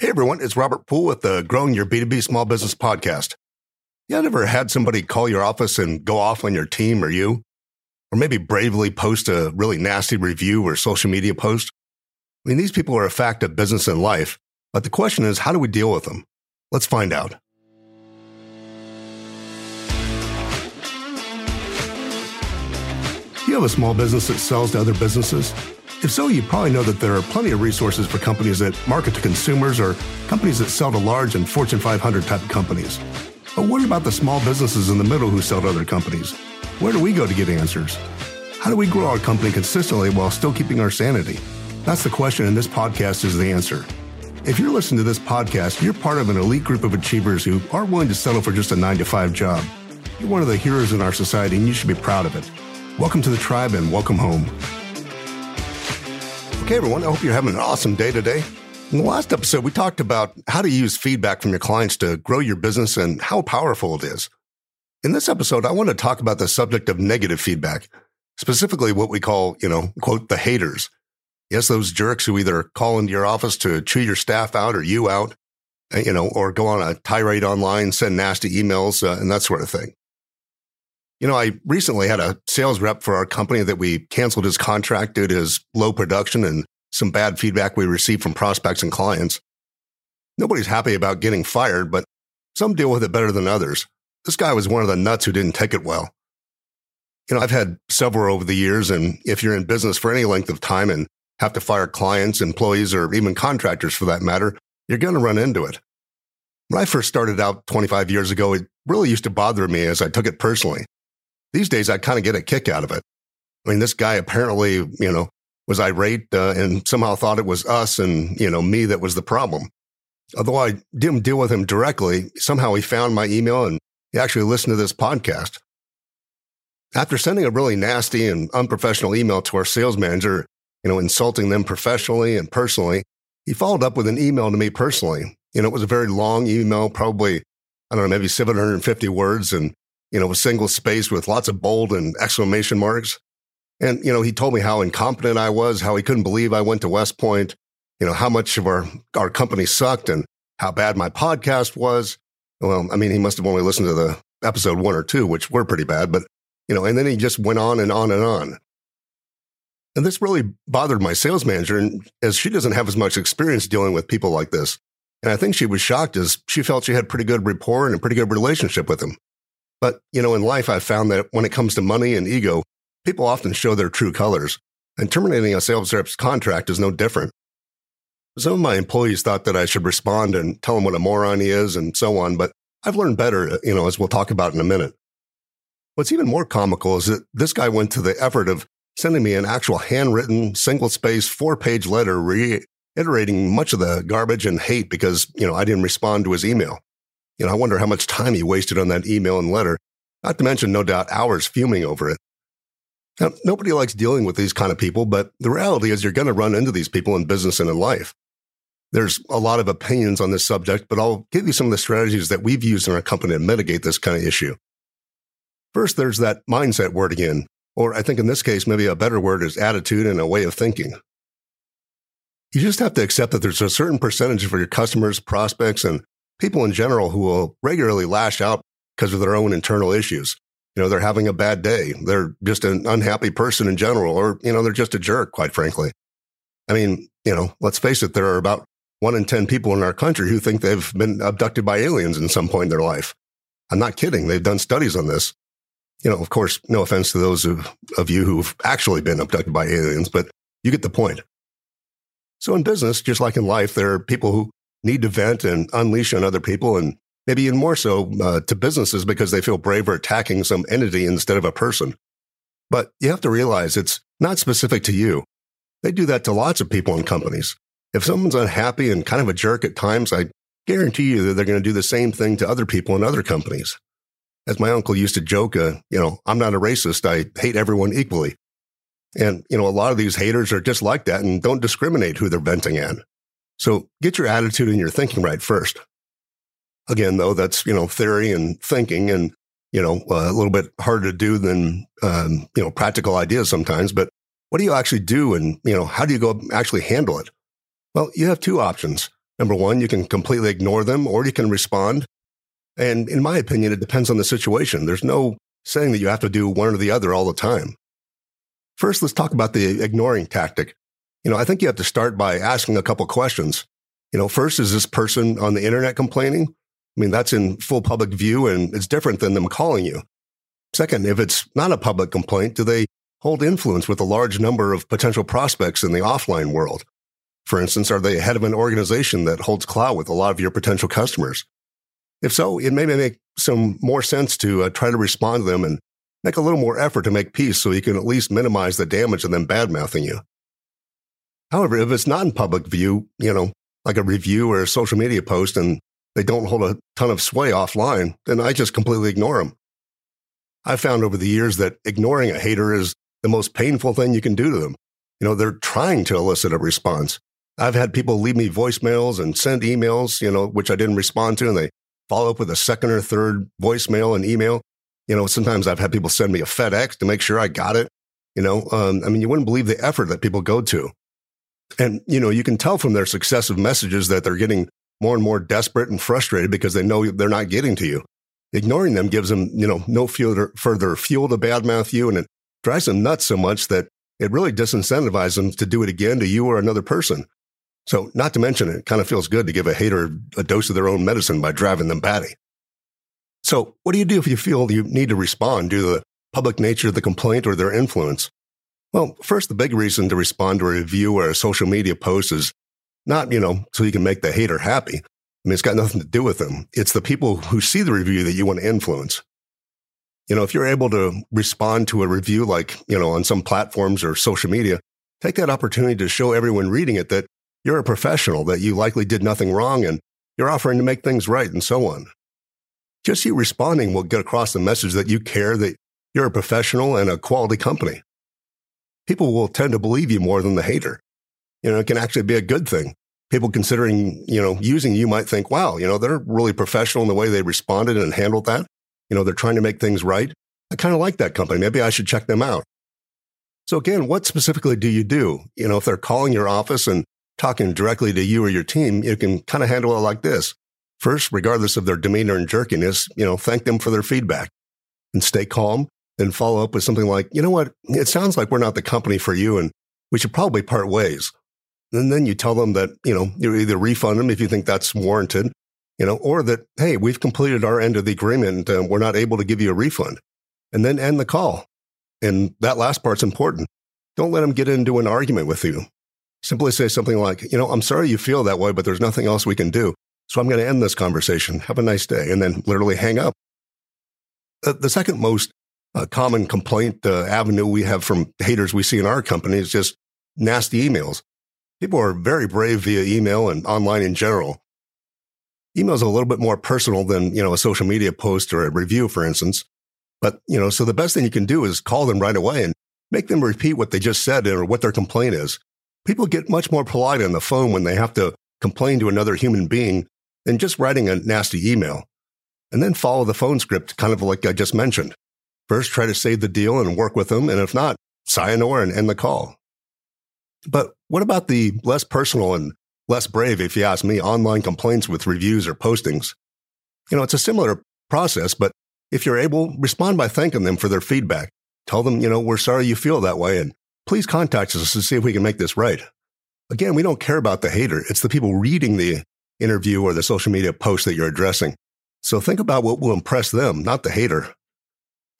Hey everyone, it's Robert Poole with the Growing Your B2B Small Business Podcast. You ever had somebody call your office and go off on your team or you? Or maybe bravely post a really nasty review or social media post? I mean, these people are a fact of business and life, but the question is, how do we deal with them? Let's find out. You have a small business that sells to other businesses? If so, you probably know that there are plenty of resources for companies that market to consumers or companies that sell to large and Fortune 500 type companies. But what about the small businesses in the middle who sell to other companies? Where do we go to get answers? How do we grow our company consistently while still keeping our sanity? That's the question, and this podcast is the answer. If you're listening to this podcast, you're part of an elite group of achievers who aren't willing to settle for just a nine to five job. You're one of the heroes in our society, and you should be proud of it. Welcome to the tribe and welcome home. Okay, everyone, I hope you're having an awesome day today. In the last episode, we talked about how to use feedback from your clients to grow your business and how powerful it is. In this episode, I want to talk about the subject of negative feedback, specifically what we call, you know, quote, the haters. Yes, those jerks who either call into your office to chew your staff out or you out, uh, you know, or go on a tirade online, send nasty emails, uh, and that sort of thing. You know, I recently had a sales rep for our company that we canceled his contract due to his low production and some bad feedback we received from prospects and clients. Nobody's happy about getting fired, but some deal with it better than others. This guy was one of the nuts who didn't take it well. You know, I've had several over the years, and if you're in business for any length of time and have to fire clients, employees, or even contractors for that matter, you're going to run into it. When I first started out 25 years ago, it really used to bother me as I took it personally. These days, I kind of get a kick out of it. I mean, this guy apparently, you know, was irate uh, and somehow thought it was us and, you know, me that was the problem. Although I didn't deal with him directly, somehow he found my email and he actually listened to this podcast. After sending a really nasty and unprofessional email to our sales manager, you know, insulting them professionally and personally, he followed up with an email to me personally. You know, it was a very long email, probably, I don't know, maybe 750 words. And you know, a single space with lots of bold and exclamation marks. And, you know, he told me how incompetent I was, how he couldn't believe I went to West Point, you know, how much of our, our company sucked and how bad my podcast was. Well, I mean, he must have only listened to the episode one or two, which were pretty bad, but, you know, and then he just went on and on and on. And this really bothered my sales manager, and as she doesn't have as much experience dealing with people like this. And I think she was shocked as she felt she had pretty good rapport and a pretty good relationship with him. But, you know, in life, I've found that when it comes to money and ego, people often show their true colors, and terminating a sales rep's contract is no different. Some of my employees thought that I should respond and tell him what a moron he is and so on, but I've learned better, you know, as we'll talk about in a minute. What's even more comical is that this guy went to the effort of sending me an actual handwritten, single space, four page letter reiterating much of the garbage and hate because, you know, I didn't respond to his email. You know, I wonder how much time he wasted on that email and letter, not to mention, no doubt, hours fuming over it. Now, nobody likes dealing with these kind of people, but the reality is you're going to run into these people in business and in life. There's a lot of opinions on this subject, but I'll give you some of the strategies that we've used in our company to mitigate this kind of issue. First, there's that mindset word again, or I think in this case, maybe a better word is attitude and a way of thinking. You just have to accept that there's a certain percentage of your customers, prospects, and people in general who will regularly lash out because of their own internal issues. You know, they're having a bad day. They're just an unhappy person in general, or, you know, they're just a jerk, quite frankly. I mean, you know, let's face it, there are about one in 10 people in our country who think they've been abducted by aliens in some point in their life. I'm not kidding. They've done studies on this. You know, of course, no offense to those of, of you who've actually been abducted by aliens, but you get the point. So in business, just like in life, there are people who need to vent and unleash on other people and maybe even more so uh, to businesses because they feel braver attacking some entity instead of a person. But you have to realize it's not specific to you. They do that to lots of people in companies. If someone's unhappy and kind of a jerk at times, I guarantee you that they're going to do the same thing to other people in other companies. As my uncle used to joke, uh, you know, I'm not a racist. I hate everyone equally. And, you know, a lot of these haters are just like that and don't discriminate who they're venting at. So get your attitude and your thinking right first. Again, though, that's, you know, theory and thinking and, you know, uh, a little bit harder to do than, um, you know, practical ideas sometimes. But what do you actually do? And, you know, how do you go actually handle it? Well, you have two options. Number one, you can completely ignore them or you can respond. And in my opinion, it depends on the situation. There's no saying that you have to do one or the other all the time. First, let's talk about the ignoring tactic. You know, I think you have to start by asking a couple questions. You know, first, is this person on the internet complaining? I mean, that's in full public view and it's different than them calling you. Second, if it's not a public complaint, do they hold influence with a large number of potential prospects in the offline world? For instance, are they head of an organization that holds clout with a lot of your potential customers? If so, it may make some more sense to uh, try to respond to them and make a little more effort to make peace so you can at least minimize the damage of them bad mouthing you. However, if it's not in public view, you know, like a review or a social media post and they don't hold a ton of sway offline, then I just completely ignore them. I've found over the years that ignoring a hater is the most painful thing you can do to them. You know, they're trying to elicit a response. I've had people leave me voicemails and send emails, you know, which I didn't respond to, and they follow up with a second or third voicemail and email. You know, sometimes I've had people send me a FedEx to make sure I got it. You know, um, I mean, you wouldn't believe the effort that people go to. And, you know, you can tell from their successive messages that they're getting more and more desperate and frustrated because they know they're not getting to you. Ignoring them gives them, you know, no fuel further fuel to badmouth you. And it drives them nuts so much that it really disincentivizes them to do it again to you or another person. So, not to mention, it kind of feels good to give a hater a dose of their own medicine by driving them batty. So, what do you do if you feel you need to respond due to the public nature of the complaint or their influence? Well, first, the big reason to respond to a review or a social media post is not, you know, so you can make the hater happy. I mean, it's got nothing to do with them. It's the people who see the review that you want to influence. You know, if you're able to respond to a review like, you know, on some platforms or social media, take that opportunity to show everyone reading it that you're a professional, that you likely did nothing wrong and you're offering to make things right and so on. Just you responding will get across the message that you care, that you're a professional and a quality company. People will tend to believe you more than the hater. You know, it can actually be a good thing. People considering, you know, using you might think, wow, you know, they're really professional in the way they responded and handled that. You know, they're trying to make things right. I kind of like that company. Maybe I should check them out. So again, what specifically do you do? You know, if they're calling your office and talking directly to you or your team, you can kind of handle it like this. First, regardless of their demeanor and jerkiness, you know, thank them for their feedback and stay calm and follow up with something like, you know what? It sounds like we're not the company for you and we should probably part ways. And then you tell them that, you know, you either refund them if you think that's warranted, you know, or that, hey, we've completed our end of the agreement and we're not able to give you a refund. And then end the call. And that last part's important. Don't let them get into an argument with you. Simply say something like, you know, I'm sorry you feel that way, but there's nothing else we can do. So I'm going to end this conversation. Have a nice day. And then literally hang up. Uh, the second most uh, common complaint uh, avenue we have from haters we see in our company is just nasty emails. People are very brave via email and online in general. Email is a little bit more personal than, you know, a social media post or a review, for instance. But, you know, so the best thing you can do is call them right away and make them repeat what they just said or what their complaint is. People get much more polite on the phone when they have to complain to another human being than just writing a nasty email. And then follow the phone script, kind of like I just mentioned. First, try to save the deal and work with them. And if not, sayonara and end the call. But what about the less personal and less brave, if you ask me, online complaints with reviews or postings? You know, it's a similar process, but if you're able, respond by thanking them for their feedback. Tell them, you know, we're sorry you feel that way and please contact us to see if we can make this right. Again, we don't care about the hater. It's the people reading the interview or the social media post that you're addressing. So think about what will impress them, not the hater.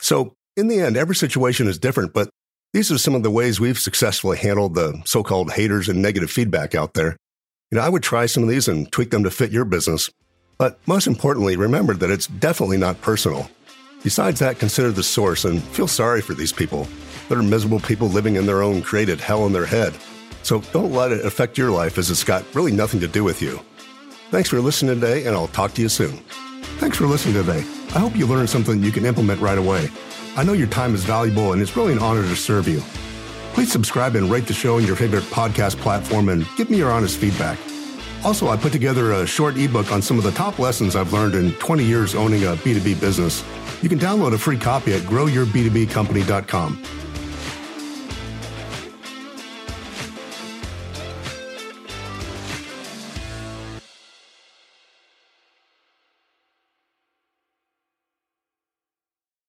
So in the end, every situation is different, but these are some of the ways we've successfully handled the so-called haters and negative feedback out there. You know, I would try some of these and tweak them to fit your business. But most importantly, remember that it's definitely not personal. Besides that, consider the source and feel sorry for these people. They're miserable people living in their own created hell in their head. So don't let it affect your life as it's got really nothing to do with you. Thanks for listening today, and I'll talk to you soon. Thanks for listening today. I hope you learned something you can implement right away. I know your time is valuable, and it's really an honor to serve you. Please subscribe and rate the show on your favorite podcast platform and give me your honest feedback. Also, I put together a short ebook on some of the top lessons I've learned in 20 years owning a B2B business. You can download a free copy at growyourb2bcompany.com.